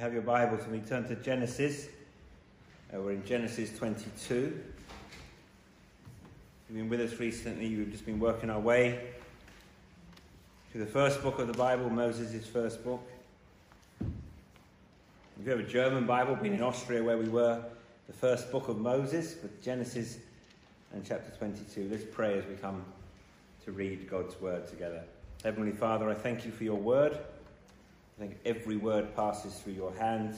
have your Bibles and we turn to Genesis. Uh, we're in Genesis 22. You've been with us recently, we've just been working our way through the first book of the Bible, Moses' first book. If you have a German Bible, been in Austria where we were, the first book of Moses, with Genesis and chapter 22. Let's pray as we come to read God's word together. Heavenly Father, I thank you for your word. I think every word passes through your hands.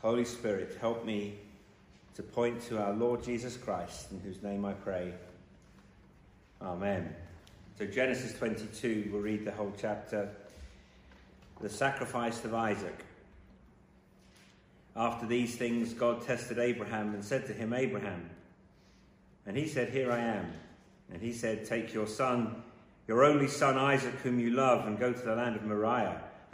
Holy Spirit, help me to point to our Lord Jesus Christ, in whose name I pray. Amen. So, Genesis 22, we'll read the whole chapter. The sacrifice of Isaac. After these things, God tested Abraham and said to him, Abraham. And he said, Here I am. And he said, Take your son, your only son Isaac, whom you love, and go to the land of Moriah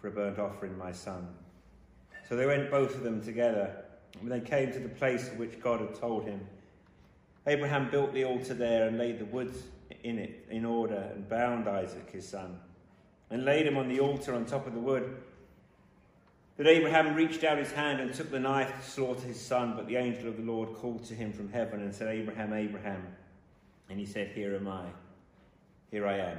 for a burnt offering, my son. So they went both of them together. When they came to the place which God had told him, Abraham built the altar there and laid the wood in it in order and bound Isaac his son and laid him on the altar on top of the wood. But Abraham reached out his hand and took the knife to slaughter his son, but the angel of the Lord called to him from heaven and said, Abraham, Abraham. And he said, Here am I. Here I am.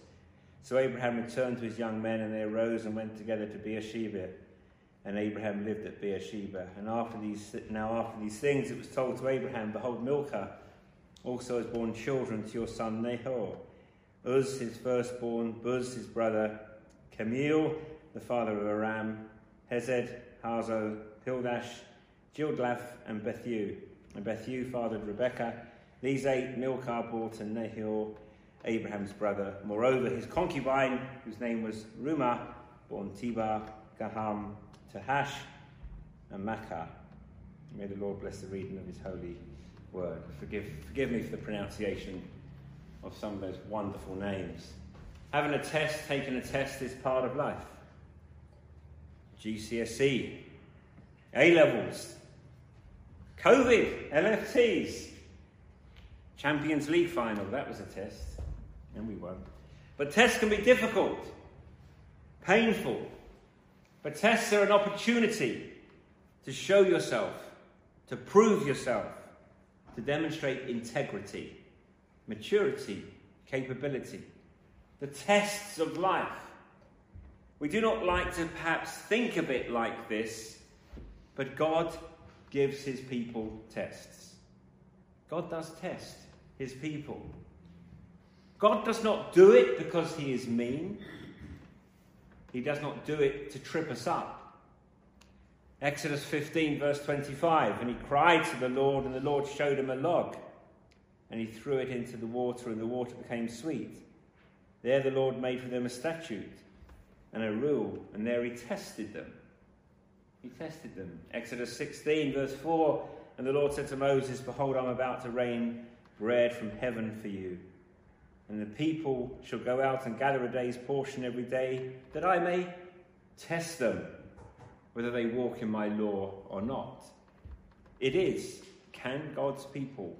So Abraham returned to his young men, and they arose and went together to Beersheba. And Abraham lived at Beersheba. And after these, now after these things, it was told to Abraham, Behold, Milcah also has borne children to your son Nahor. Uz, his firstborn, Buz, his brother, Kemuel, the father of Aram, Hesed, Hazo, Pildash, Jidlaph, and Bethuel. And Bethuel fathered Rebekah. These eight Milcah bore to Nahor, Abraham's brother. Moreover, his concubine, whose name was Reumah, born Tebah, Gaham, Tahash, and Maachah. May the Lord bless the reading of his holy word. Forgive, forgive me for the pronunciation of some of those wonderful names. Having a test, taking a test is part of life. GCSE, A levels, COVID, LFTs, Champions League final, that was a test and we. But tests can be difficult, painful. But tests are an opportunity to show yourself, to prove yourself, to demonstrate integrity, maturity, capability. The tests of life. We do not like to perhaps think of it like this, but God gives his people tests. God does test his people. God does not do it because he is mean. He does not do it to trip us up. Exodus 15, verse 25, and he cried to the Lord, and the Lord showed him a log. and he threw it into the water, and the water became sweet. There the Lord made for them a statute and a rule, and there he tested them. He tested them. Exodus 16, verse 4 And the Lord said to Moses, Behold, I'm about to rain bread from heaven for you. And the people shall go out and gather a day's portion every day, that I may test them whether they walk in my law or not. It is, can God's people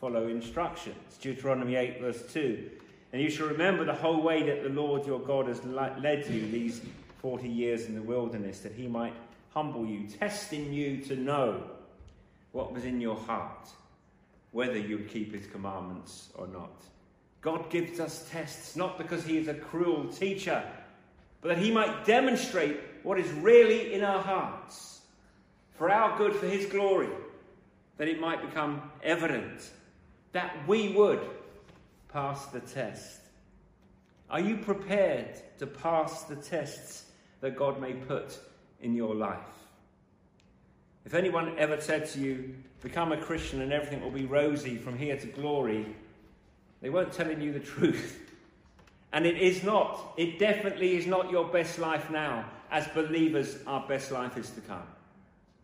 follow instructions? Deuteronomy 8, verse 2. And you shall remember the whole way that the Lord your God has led you these 40 years in the wilderness, that he might humble you, testing you to know what was in your heart, whether you would keep his commandments or not. God gives us tests not because he is a cruel teacher, but that he might demonstrate what is really in our hearts for our good, for his glory, that it might become evident that we would pass the test. Are you prepared to pass the tests that God may put in your life? If anyone ever said to you, become a Christian and everything will be rosy from here to glory, they weren't telling you the truth. And it is not, it definitely is not your best life now. As believers, our best life is to come.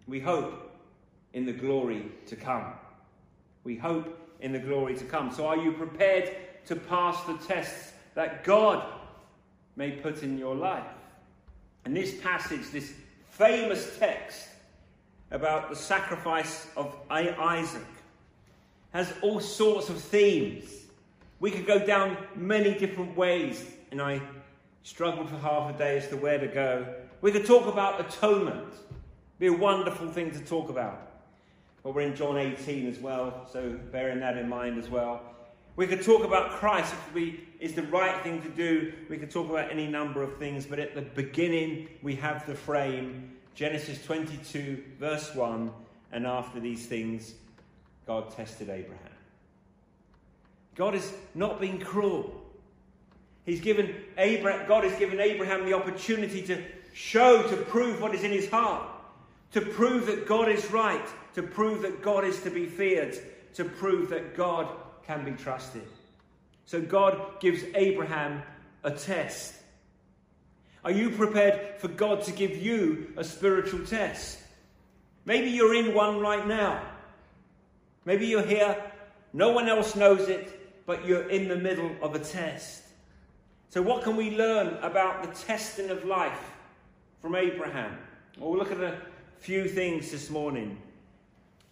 We hope in the glory to come. We hope in the glory to come. So, are you prepared to pass the tests that God may put in your life? And this passage, this famous text about the sacrifice of Isaac, has all sorts of themes we could go down many different ways, and I struggled for half a day as to where to go. We could talk about atonement. Be a wonderful thing to talk about. But we're in John 18 as well, so bearing that in mind as well. We could talk about Christ, which is the right thing to do. We could talk about any number of things, but at the beginning, we have the frame Genesis 22, verse 1. And after these things, God tested Abraham. God has not been cruel. He's given Abraham, God has given Abraham the opportunity to show, to prove what is in his heart, to prove that God is right, to prove that God is to be feared, to prove that God can be trusted. So God gives Abraham a test. Are you prepared for God to give you a spiritual test? Maybe you're in one right now. Maybe you're here, no one else knows it, but you're in the middle of a test. So, what can we learn about the testing of life from Abraham? Well, we'll look at a few things this morning.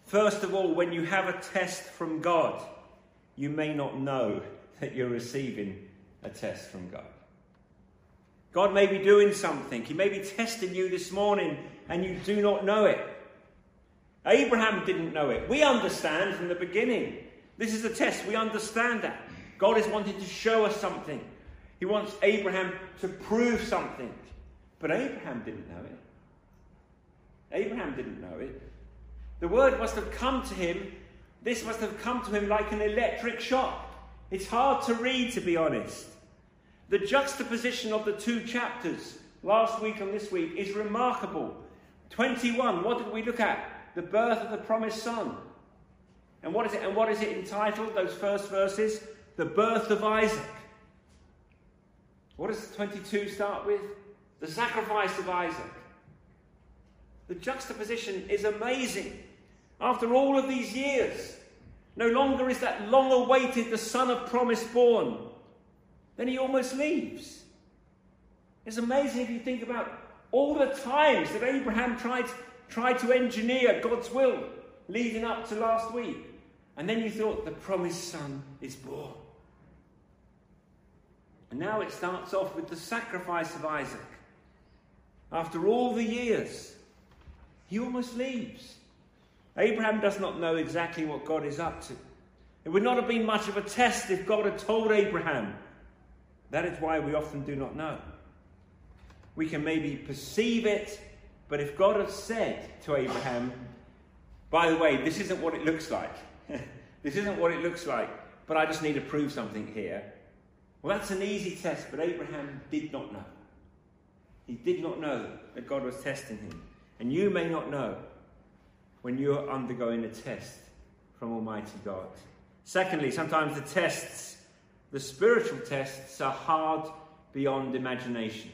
First of all, when you have a test from God, you may not know that you're receiving a test from God. God may be doing something. He may be testing you this morning and you do not know it. Abraham didn't know it. We understand from the beginning this is a test. We understand that. God is wanting to show us something. He wants Abraham to prove something. But Abraham didn't know it. Abraham didn't know it. The word must have come to him. This must have come to him like an electric shock. It's hard to read, to be honest. The juxtaposition of the two chapters, last week and this week, is remarkable. 21, what did we look at? The birth of the promised son. And what is it? And what is it entitled? Those first verses, the birth of Isaac. What does 22 start with? The sacrifice of Isaac. The juxtaposition is amazing. After all of these years, no longer is that long awaited the son of promise born. Then he almost leaves. It's amazing if you think about all the times that Abraham tried, tried to engineer God's will leading up to last week. And then you thought the promised son is born. And now it starts off with the sacrifice of Isaac. After all the years, he almost leaves. Abraham does not know exactly what God is up to. It would not have been much of a test if God had told Abraham. That is why we often do not know. We can maybe perceive it, but if God had said to Abraham, by the way, this isn't what it looks like, this isn't what it looks like, but I just need to prove something here. Well, that's an easy test, but Abraham did not know. He did not know that God was testing him. And you may not know when you're undergoing a test from Almighty God. Secondly, sometimes the tests, the spiritual tests, are hard beyond imagination.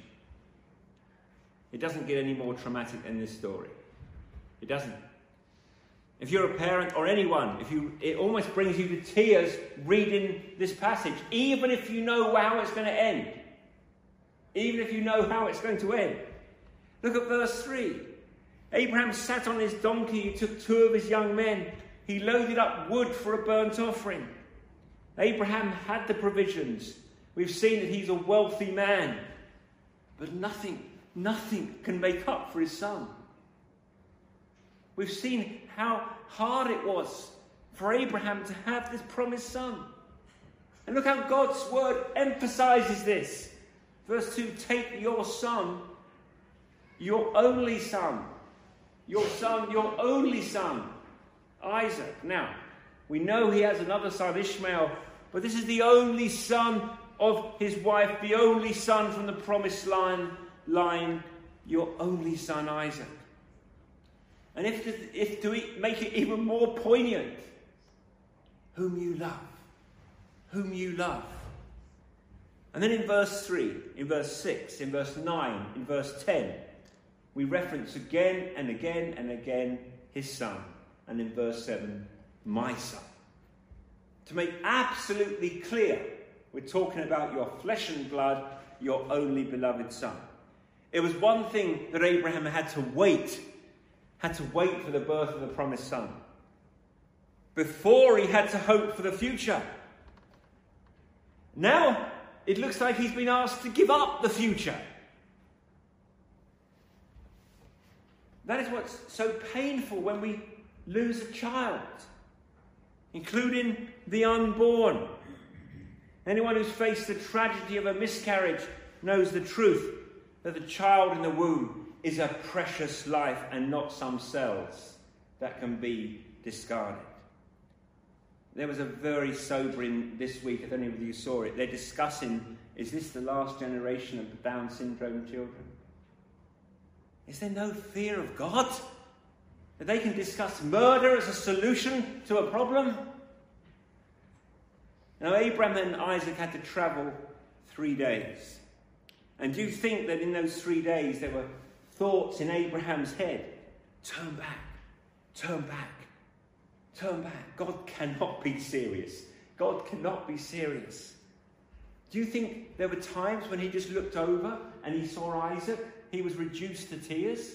It doesn't get any more traumatic than this story. It doesn't. If you're a parent or anyone, if you, it almost brings you to tears reading this passage, even if you know how it's going to end. Even if you know how it's going to end. Look at verse 3. Abraham sat on his donkey, he took two of his young men, he loaded up wood for a burnt offering. Abraham had the provisions. We've seen that he's a wealthy man. But nothing, nothing can make up for his son. We've seen how hard it was for Abraham to have this promised son. And look how God's word emphasizes this. Verse 2 Take your son, your only son, your son, your only son, Isaac. Now, we know he has another son, Ishmael, but this is the only son of his wife, the only son from the promised line, line your only son, Isaac. And if to, if to make it even more poignant, whom you love, whom you love. And then in verse 3, in verse 6, in verse 9, in verse 10, we reference again and again and again his son. And in verse 7, my son. To make absolutely clear, we're talking about your flesh and blood, your only beloved son. It was one thing that Abraham had to wait had to wait for the birth of the promised son. Before he had to hope for the future. Now it looks like he's been asked to give up the future. That is what's so painful when we lose a child, including the unborn. Anyone who's faced the tragedy of a miscarriage knows the truth that the child in the womb is a precious life and not some cells that can be discarded. There was a very sobering this week, I don't know if you saw it. They're discussing is this the last generation of Down syndrome children? Is there no fear of God? That they can discuss murder as a solution to a problem? Now, Abraham and Isaac had to travel three days. And do you think that in those three days there were thoughts in Abraham's head turn back, turn back, turn back. God cannot be serious. God cannot be serious. Do you think there were times when he just looked over and he saw Isaac? He was reduced to tears?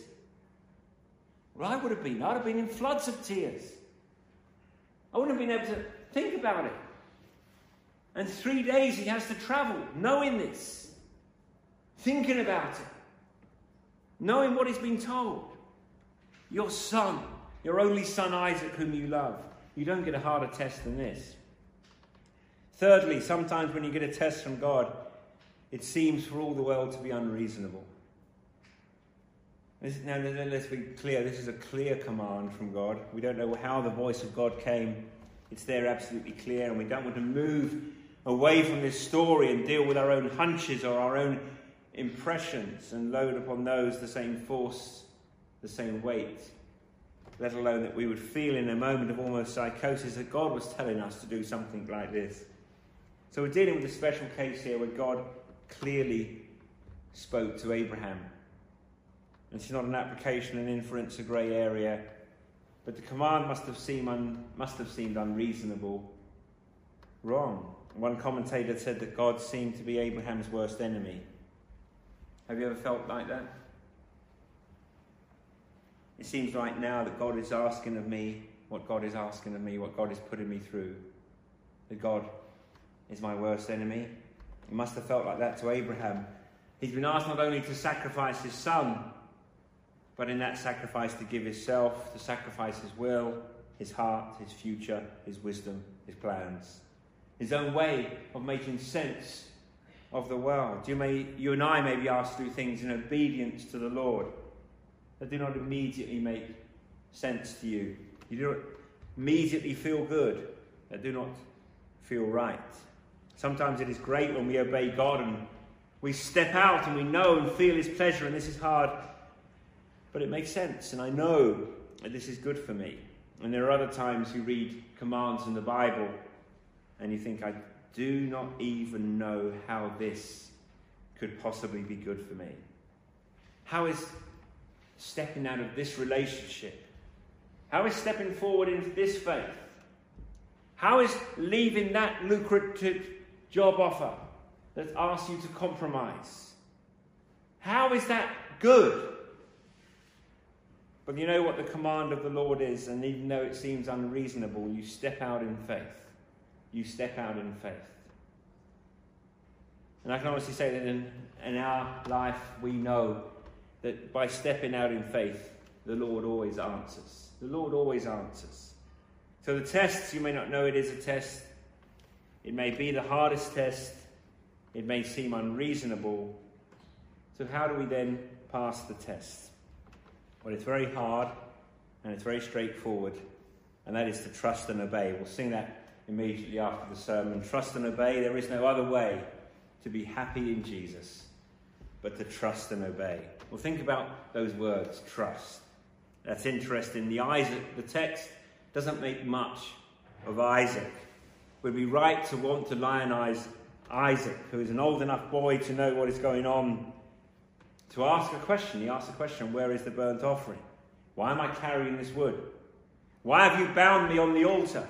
Well, I would have been. I'd have been in floods of tears. I wouldn't have been able to think about it. And three days he has to travel knowing this, thinking about it knowing what he's been told. Your son, your only son Isaac, whom you love. You don't get a harder test than this. Thirdly, sometimes when you get a test from God, it seems for all the world to be unreasonable. Now, let's be clear this is a clear command from God. We don't know how the voice of God came. It's there absolutely clear, and we don't want to move away from this story and deal with our own hunches or our own impressions and load upon those the same force, the same weight, let alone that we would feel in a moment of almost psychosis that God was telling us to do something like this. So we're dealing with a special case here where God clearly spoke to Abraham. And It's not an application, an inference, a grey area, but the command must have seemed, un, must have seemed unreasonable, wrong. One commentator said that God seemed to be Abraham's worst enemy. Have you ever felt like that? It seems right now that God is asking of me what God is asking of me, what God is putting me through. That God is my worst enemy. It must have felt like that to Abraham. He's been asked not only to sacrifice his son, but in that sacrifice to give himself, to sacrifice his will, his heart, his future, his wisdom, his plans, his own way of making sense of the world. You, may, you and I may be asked to do things in obedience to the Lord that do not immediately make sense to you. You do not immediately feel good, that do not feel right. Sometimes it is great when we obey God and we step out and we know and feel His pleasure, and this is hard, but it makes sense, and I know that this is good for me. And there are other times you read commands in the Bible and you think, I do not even know how this could possibly be good for me. How is stepping out of this relationship? How is stepping forward into this faith? How is leaving that lucrative job offer that asks you to compromise? How is that good? But you know what the command of the Lord is, and even though it seems unreasonable, you step out in faith. You step out in faith. And I can honestly say that in, in our life, we know that by stepping out in faith, the Lord always answers. The Lord always answers. So the tests, you may not know it is a test. It may be the hardest test. It may seem unreasonable. So, how do we then pass the test? Well, it's very hard and it's very straightforward, and that is to trust and obey. We'll sing that immediately after the sermon. Trust and obey. There is no other way to be happy in Jesus but to trust and obey. Well, think about those words trust. That's interesting. The Isaac, the text doesn't make much of Isaac. Would be right to want to lionize Isaac, who is an old enough boy to know what is going on, to ask a question. He asks a question Where is the burnt offering? Why am I carrying this wood? Why have you bound me on the altar?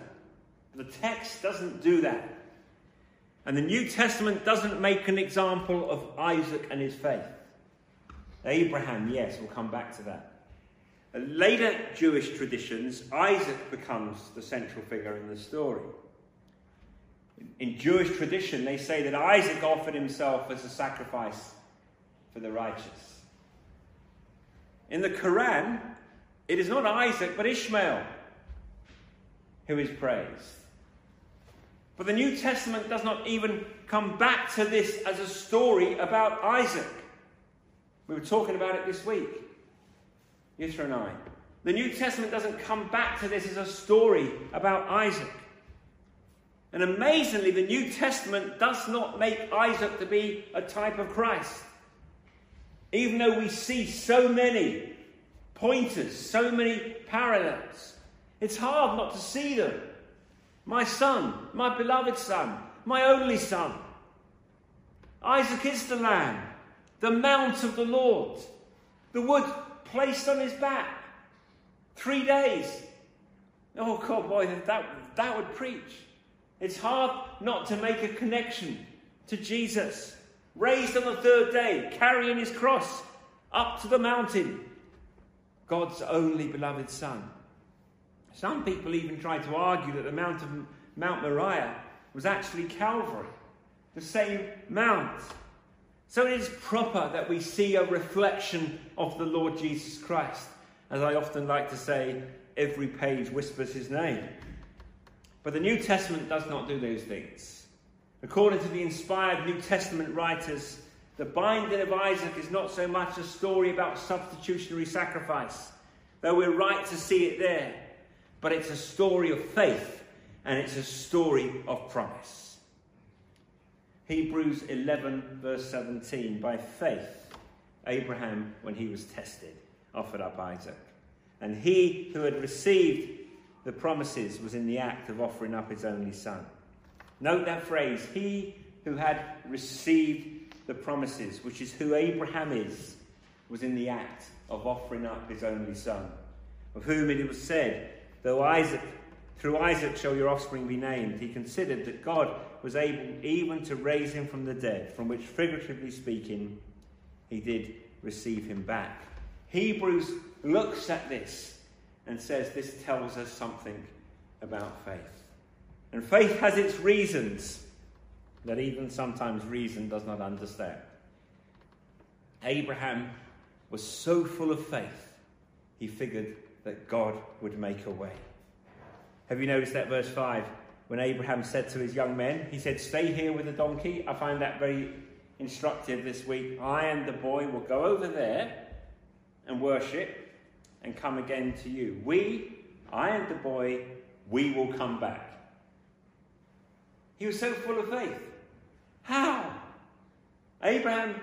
The text doesn't do that. And the New Testament doesn't make an example of Isaac and his faith. Abraham, yes, we'll come back to that. In later Jewish traditions, Isaac becomes the central figure in the story. In Jewish tradition, they say that Isaac offered himself as a sacrifice for the righteous. In the Quran, it is not Isaac but Ishmael who is praised. But the New Testament does not even come back to this as a story about Isaac. We were talking about it this week, Yisra and I. The New Testament doesn't come back to this as a story about Isaac. And amazingly, the New Testament does not make Isaac to be a type of Christ. Even though we see so many pointers, so many parallels, it's hard not to see them. My son, my beloved son, my only son. Isaac is the lamb, the mount of the Lord, the wood placed on his back. Three days. Oh, God, boy, that, that would preach. It's hard not to make a connection to Jesus, raised on the third day, carrying his cross up to the mountain. God's only beloved Son. Some people even try to argue that the Mount of Mount Moriah was actually Calvary, the same mount. So it is proper that we see a reflection of the Lord Jesus Christ. As I often like to say, every page whispers his name. But the New Testament does not do those things. According to the inspired New Testament writers, the binding of Isaac is not so much a story about substitutionary sacrifice, though we're right to see it there but it's a story of faith and it's a story of promise. Hebrews 11, verse 17 By faith, Abraham, when he was tested, offered up Isaac. And he who had received the promises was in the act of offering up his only son. Note that phrase, he who had received the promises, which is who Abraham is, was in the act of offering up his only son, of whom it was said, Though Isaac, through Isaac shall your offspring be named, he considered that God was able even to raise him from the dead, from which, figuratively speaking, he did receive him back. Hebrews looks at this and says this tells us something about faith. And faith has its reasons that even sometimes reason does not understand. Abraham was so full of faith, he figured that God would make a way. Have you noticed that verse 5? When Abraham said to his young men, he said, Stay here with the donkey. I find that very instructive this week. I and the boy will go over there and worship and come again to you. We, I and the boy, we will come back. He was so full of faith. How? Abraham,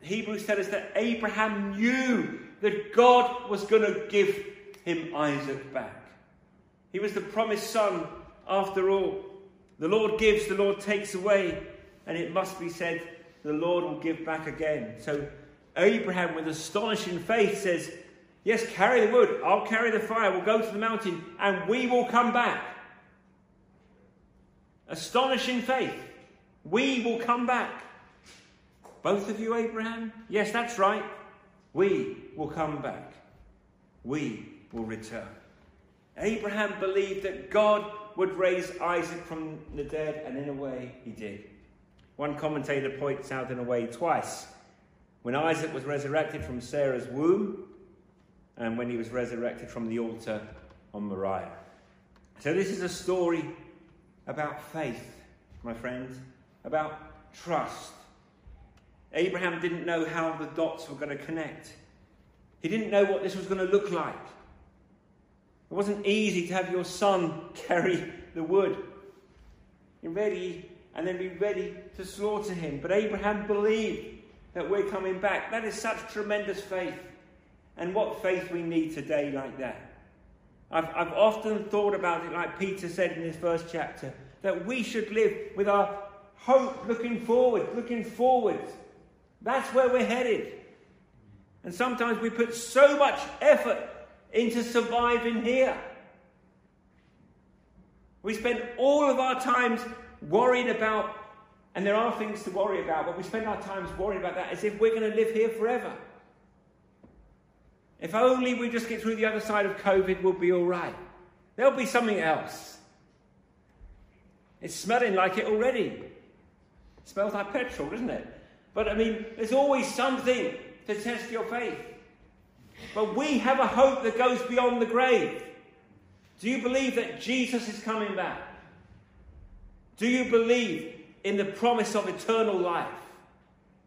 Hebrews tell us that Abraham knew that God was going to give him Isaac back. He was the promised son after all. The Lord gives, the Lord takes away, and it must be said, the Lord will give back again. So Abraham, with astonishing faith, says, Yes, carry the wood, I'll carry the fire, we'll go to the mountain, and we will come back. Astonishing faith. We will come back. Both of you, Abraham? Yes, that's right. We will come back. We will return. Abraham believed that God would raise Isaac from the dead, and in a way, he did. One commentator points out in a way twice when Isaac was resurrected from Sarah's womb, and when he was resurrected from the altar on Moriah. So, this is a story about faith, my friends, about trust. Abraham didn't know how the dots were going to connect, he didn't know what this was going to look like. It wasn't easy to have your son carry the wood. You're ready and then be ready to slaughter him. But Abraham believed that we're coming back. That is such tremendous faith. And what faith we need today, like that. I've, I've often thought about it, like Peter said in his first chapter, that we should live with our hope looking forward, looking forward. That's where we're headed. And sometimes we put so much effort into surviving here. We spend all of our times worried about, and there are things to worry about, but we spend our times worrying about that as if we're going to live here forever. If only we just get through the other side of COVID, we'll be all right. There'll be something else. It's smelling like it already. It smells like petrol, doesn't it? But I mean, there's always something to test your faith. But we have a hope that goes beyond the grave. Do you believe that Jesus is coming back? Do you believe in the promise of eternal life?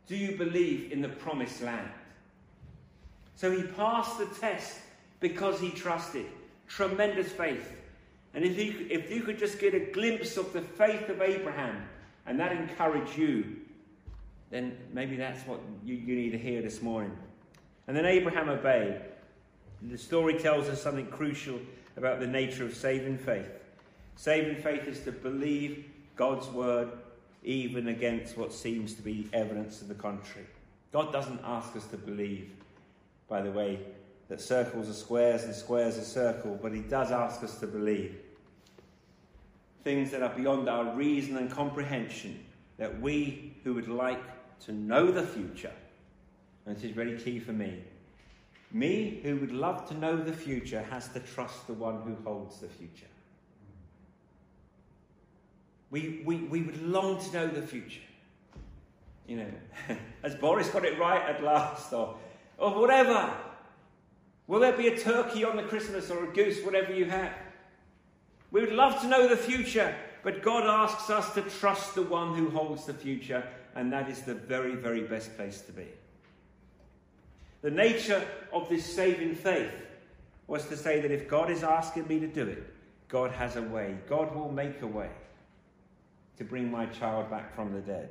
Do you believe in the promised land? So he passed the test because he trusted. Tremendous faith. And if you, if you could just get a glimpse of the faith of Abraham and that encourage you, then maybe that's what you, you need to hear this morning. And then Abraham obeyed. The story tells us something crucial about the nature of saving faith. Saving faith is to believe God's word even against what seems to be evidence to the contrary. God doesn't ask us to believe, by the way, that circles are squares and squares are circles, but He does ask us to believe things that are beyond our reason and comprehension, that we who would like to know the future, and this is very key for me, me who would love to know the future has to trust the one who holds the future. We, we, we would long to know the future. You know, has Boris got it right at last? Or, or whatever. Will there be a turkey on the Christmas or a goose, whatever you have? We would love to know the future, but God asks us to trust the one who holds the future, and that is the very, very best place to be. The nature of this saving faith was to say that if God is asking me to do it, God has a way. God will make a way to bring my child back from the dead.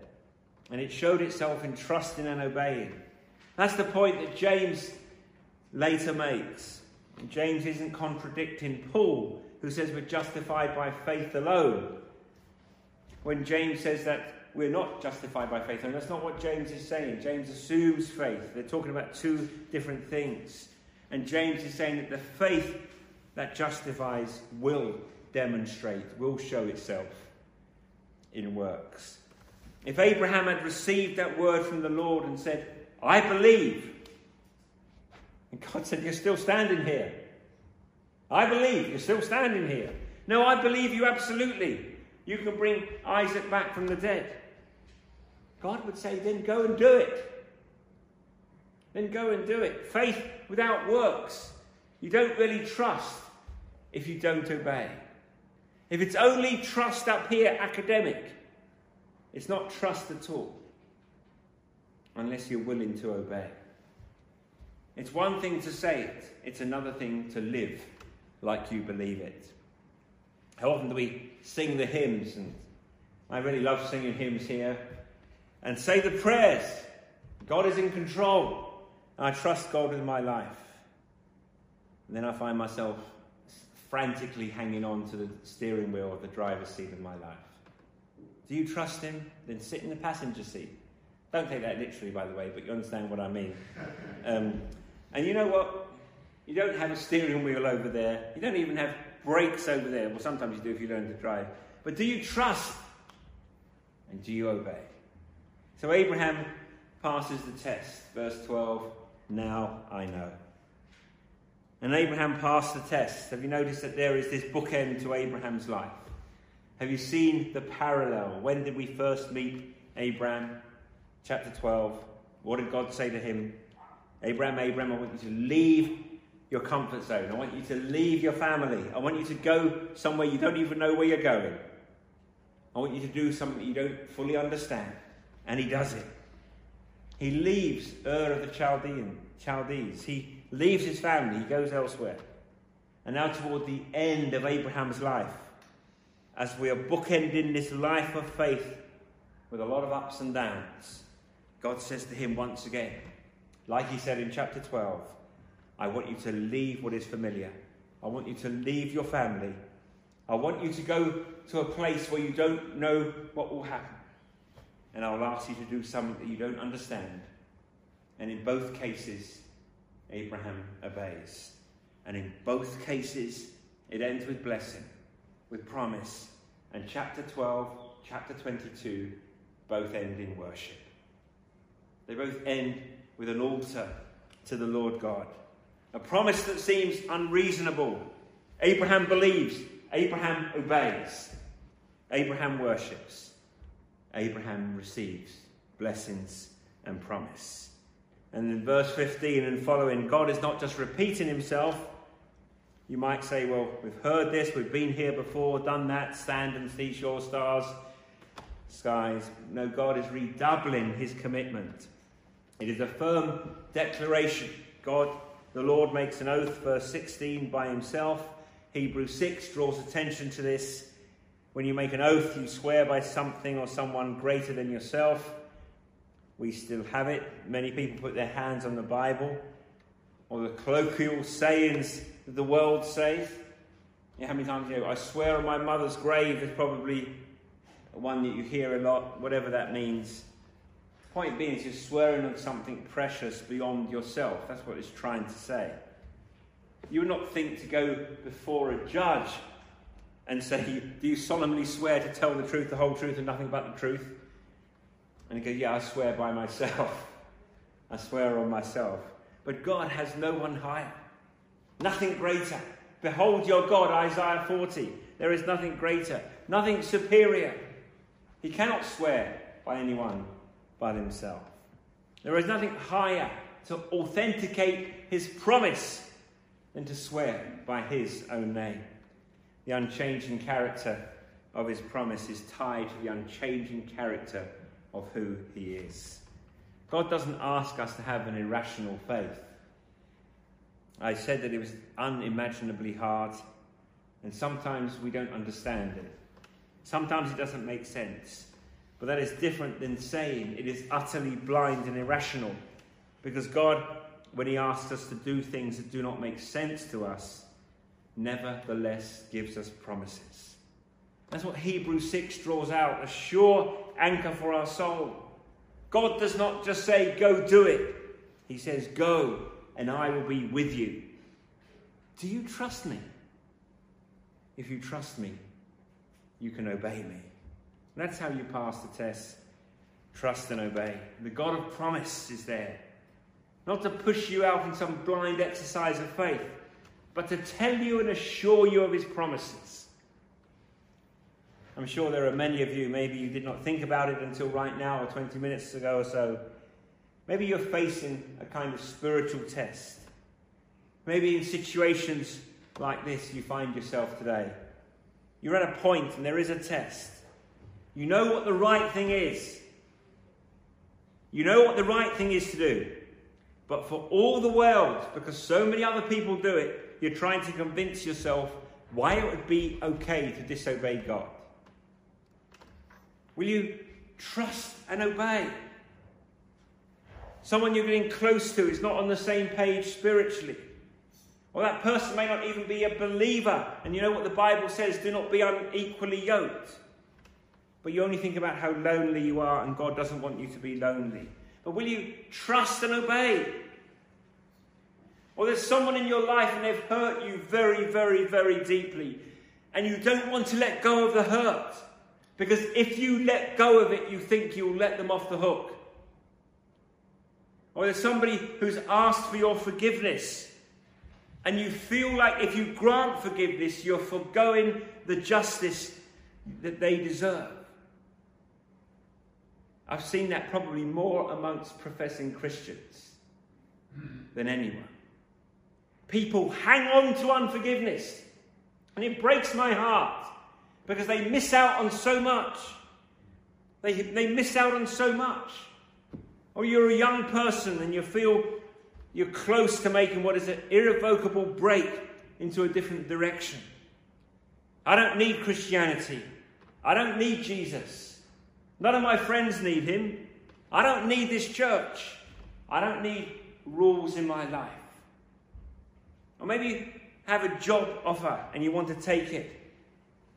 And it showed itself in trusting and obeying. That's the point that James later makes. James isn't contradicting Paul, who says we're justified by faith alone. When James says that we're not justified by faith alone, that's not what James is saying. James assumes faith. They're talking about two different things. And James is saying that the faith that justifies will demonstrate, will show itself in works. If Abraham had received that word from the Lord and said, I believe, and God said, You're still standing here. I believe you're still standing here. No, I believe you absolutely. You can bring Isaac back from the dead. God would say, Then go and do it. Then go and do it. Faith without works. You don't really trust if you don't obey. If it's only trust up here, academic, it's not trust at all unless you're willing to obey. It's one thing to say it, it's another thing to live like you believe it. How often do we sing the hymns? And I really love singing hymns here. And say the prayers. God is in control. I trust God with my life. And then I find myself frantically hanging on to the steering wheel of the driver's seat of my life. Do you trust him? Then sit in the passenger seat. Don't take that literally, by the way, but you understand what I mean. Um, and you know what? You don't have a steering wheel over there. You don't even have brakes over there. Well, sometimes you do if you learn to drive. But do you trust? And do you obey? So Abraham passes the test. Verse 12 Now I know. And Abraham passed the test. Have you noticed that there is this bookend to Abraham's life? Have you seen the parallel? When did we first meet Abraham? Chapter 12. What did God say to him? Abraham, Abraham, I want you to leave your comfort zone. I want you to leave your family. I want you to go somewhere you don't even know where you're going. I want you to do something you don't fully understand. And he does it. He leaves Ur of the Chaldean, Chaldees. He leaves his family. He goes elsewhere. And now toward the end of Abraham's life, as we are bookending this life of faith with a lot of ups and downs, God says to him once again, like he said in chapter 12, I want you to leave what is familiar. I want you to leave your family. I want you to go to a place where you don't know what will happen. And I'll ask you to do something that you don't understand. And in both cases, Abraham obeys. And in both cases, it ends with blessing, with promise. And chapter 12, chapter 22 both end in worship. They both end with an altar to the Lord God. A promise that seems unreasonable. Abraham believes, Abraham obeys, Abraham worships, Abraham receives blessings and promise. And in verse 15 and following, God is not just repeating himself. You might say, well, we've heard this, we've been here before, done that, sand and seashore stars, skies. No, God is redoubling his commitment. It is a firm declaration. God the Lord makes an oath, verse 16, by himself. Hebrews 6 draws attention to this. When you make an oath, you swear by something or someone greater than yourself. We still have it. Many people put their hands on the Bible or the colloquial sayings that the world says. Know, how many times you know, I swear on my mother's grave is probably one that you hear a lot, whatever that means. Point being, is you're swearing on something precious beyond yourself. That's what it's trying to say. You would not think to go before a judge and say, Do you solemnly swear to tell the truth, the whole truth, and nothing but the truth? And you go, Yeah, I swear by myself. I swear on myself. But God has no one higher, nothing greater. Behold your God, Isaiah 40. There is nothing greater, nothing superior. He cannot swear by anyone but himself. There is nothing higher to authenticate his promise than to swear by his own name. The unchanging character of his promise is tied to the unchanging character of who he is. God doesn't ask us to have an irrational faith. I said that it was unimaginably hard, and sometimes we don't understand it. Sometimes it doesn't make sense. But that is different than saying it is utterly blind and irrational. Because God, when He asks us to do things that do not make sense to us, nevertheless gives us promises. That's what Hebrews 6 draws out a sure anchor for our soul. God does not just say, Go do it. He says, Go, and I will be with you. Do you trust me? If you trust me, you can obey me. And that's how you pass the test. Trust and obey. The God of promise is there. Not to push you out in some blind exercise of faith, but to tell you and assure you of his promises. I'm sure there are many of you, maybe you did not think about it until right now or 20 minutes ago or so. Maybe you're facing a kind of spiritual test. Maybe in situations like this you find yourself today. You're at a point and there is a test. You know what the right thing is. You know what the right thing is to do. But for all the world, because so many other people do it, you're trying to convince yourself why it would be okay to disobey God. Will you trust and obey? Someone you're getting close to is not on the same page spiritually. Or that person may not even be a believer. And you know what the Bible says do not be unequally yoked. but you only think about how lonely you are and God doesn't want you to be lonely. But will you trust and obey? Or there's someone in your life and they've hurt you very, very, very deeply, and you don't want to let go of the hurt. Because if you let go of it, you think you'll let them off the hook. Or there's somebody who's asked for your forgiveness, and you feel like if you grant forgiveness, you're foregoing the justice that they deserve. I've seen that probably more amongst professing Christians than anyone. People hang on to unforgiveness, and it breaks my heart because they miss out on so much. They, they miss out on so much. Or you're a young person and you feel you're close to making what is an irrevocable break into a different direction. I don't need Christianity. I don't need Jesus. None of my friends need him. I don't need this church. I don't need rules in my life. Or maybe you have a job offer and you want to take it.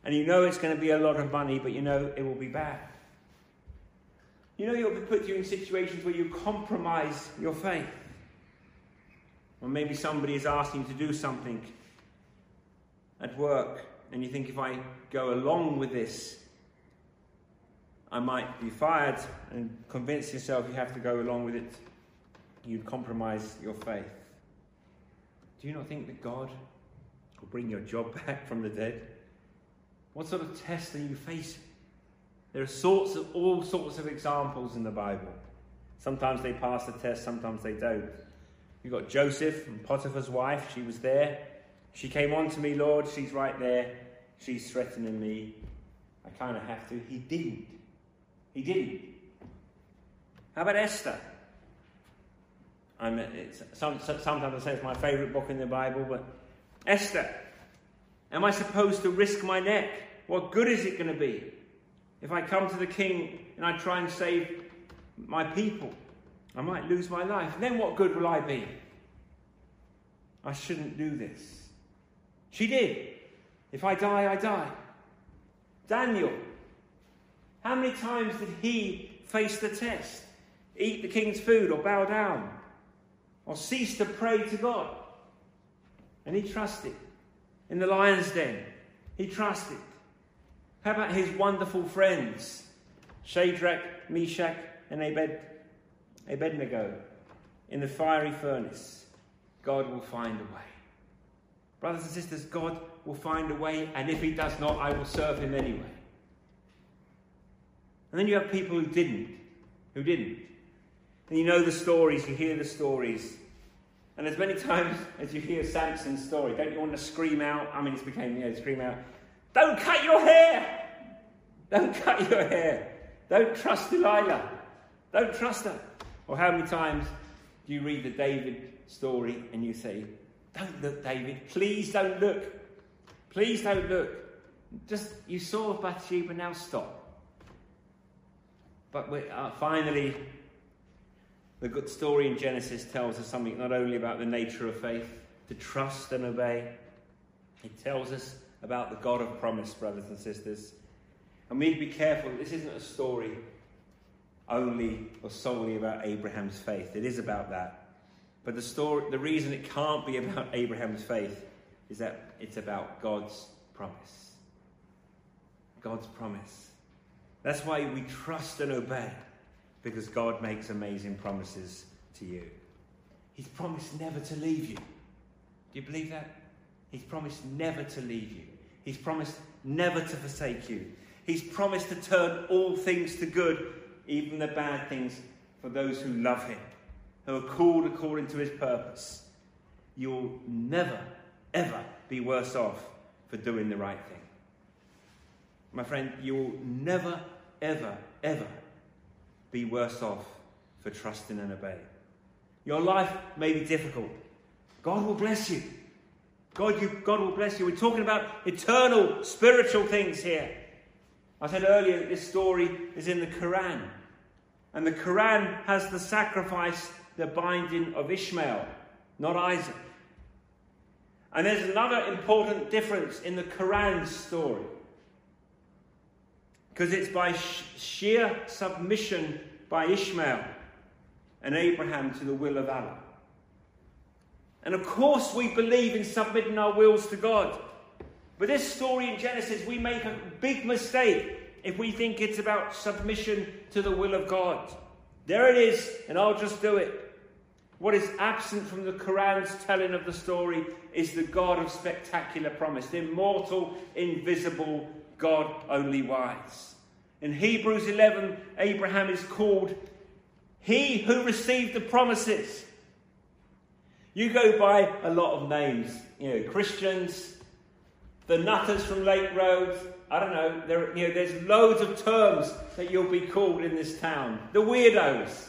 And you know it's going to be a lot of money, but you know it will be bad. You know you'll be put you in situations where you compromise your faith. Or maybe somebody is asking you to do something at work, and you think if I go along with this, I might be fired, and convince yourself you have to go along with it. You'd compromise your faith. Do you not think that God will bring your job back from the dead? What sort of test are you facing? There are sorts of all sorts of examples in the Bible. Sometimes they pass the test, sometimes they don't. You've got Joseph and Potiphar's wife, she was there. She came on to me, Lord, she's right there. She's threatening me. I kind of have to. He didn't. He didn't. How about Esther? I'm, some, sometimes I say it's my favourite book in the Bible, but Esther, am I supposed to risk my neck? What good is it going to be if I come to the king and I try and save my people? I might lose my life. Then what good will I be? I shouldn't do this. She did. If I die, I die. Daniel, how many times did he face the test? Eat the king's food or bow down? Or cease to pray to God. And he trusted. In the lion's den, he trusted. How about his wonderful friends, Shadrach, Meshach, and Abed, Abednego, in the fiery furnace? God will find a way. Brothers and sisters, God will find a way, and if he does not, I will serve him anyway. And then you have people who didn't, who didn't. And you know the stories, you hear the stories. And as many times as you hear Samson's story, don't you want to scream out? I mean, it's became, you know, scream out, don't cut your hair! Don't cut your hair. Don't trust Delilah. Don't trust her. Or how many times do you read the David story and you say, Don't look, David. Please don't look. Please don't look. Just, you saw Bathsheba, now stop. But we, uh, finally, the good story in Genesis tells us something not only about the nature of faith, to trust and obey, it tells us about the God of promise, brothers and sisters. And we need to be careful. This isn't a story only or solely about Abraham's faith. It is about that. But the story, the reason it can't be about Abraham's faith is that it's about God's promise. God's promise. That's why we trust and obey because God makes amazing promises to you. He's promised never to leave you. Do you believe that? He's promised never to leave you. He's promised never to forsake you. He's promised to turn all things to good, even the bad things, for those who love him, who are called according to his purpose. You'll never, ever be worse off for doing the right thing. My friend, you'll never, ever, ever be worse off for trusting and obeying. Your life may be difficult. God will bless you. God, you, God will bless you. We're talking about eternal, spiritual things here. I said earlier that this story is in the Quran. And the Quran has the sacrifice, the binding of Ishmael, not Isaac. And there's another important difference in the Quran's story. Because it's by sh- sheer submission by Ishmael and Abraham to the will of Allah. And of course, we believe in submitting our wills to God. But this story in Genesis, we make a big mistake if we think it's about submission to the will of God. There it is, and I'll just do it. What is absent from the Quran's telling of the story is the God of spectacular promise, the immortal, invisible God only wise. In Hebrews 11, Abraham is called he who received the promises. You go by a lot of names, you know, Christians, the nutters from Lake Road. I don't know. There, you know, there's loads of terms that you'll be called in this town. The weirdos,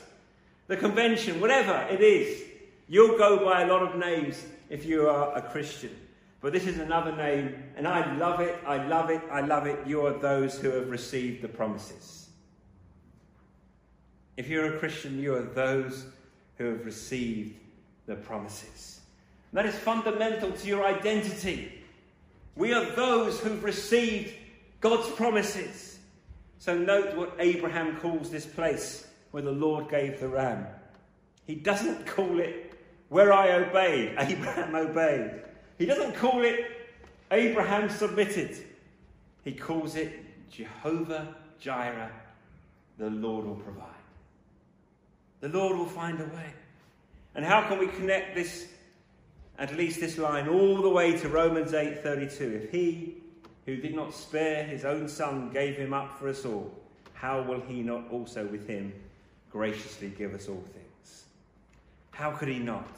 the convention, whatever it is. You'll go by a lot of names if you are a Christian. But this is another name, and I love it, I love it, I love it. You are those who have received the promises. If you're a Christian, you are those who have received the promises. And that is fundamental to your identity. We are those who've received God's promises. So note what Abraham calls this place where the Lord gave the ram. He doesn't call it where I obeyed, Abraham obeyed. He doesn't call it Abraham submitted. He calls it Jehovah Jireh, the Lord will provide. The Lord will find a way. And how can we connect this, at least this line, all the way to Romans 8:32? If he who did not spare his own son gave him up for us all, how will he not also with him graciously give us all things? How could he not?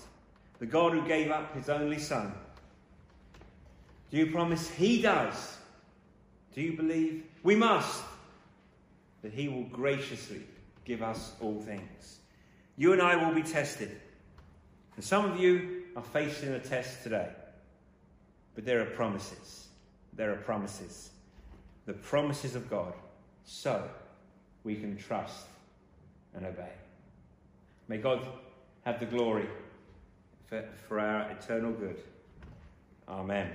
The God who gave up his only son. Do you promise he does? Do you believe? We must. That he will graciously give us all things. You and I will be tested. And some of you are facing a test today. But there are promises. There are promises. The promises of God. So we can trust and obey. May God have the glory for, for our eternal good. Amen.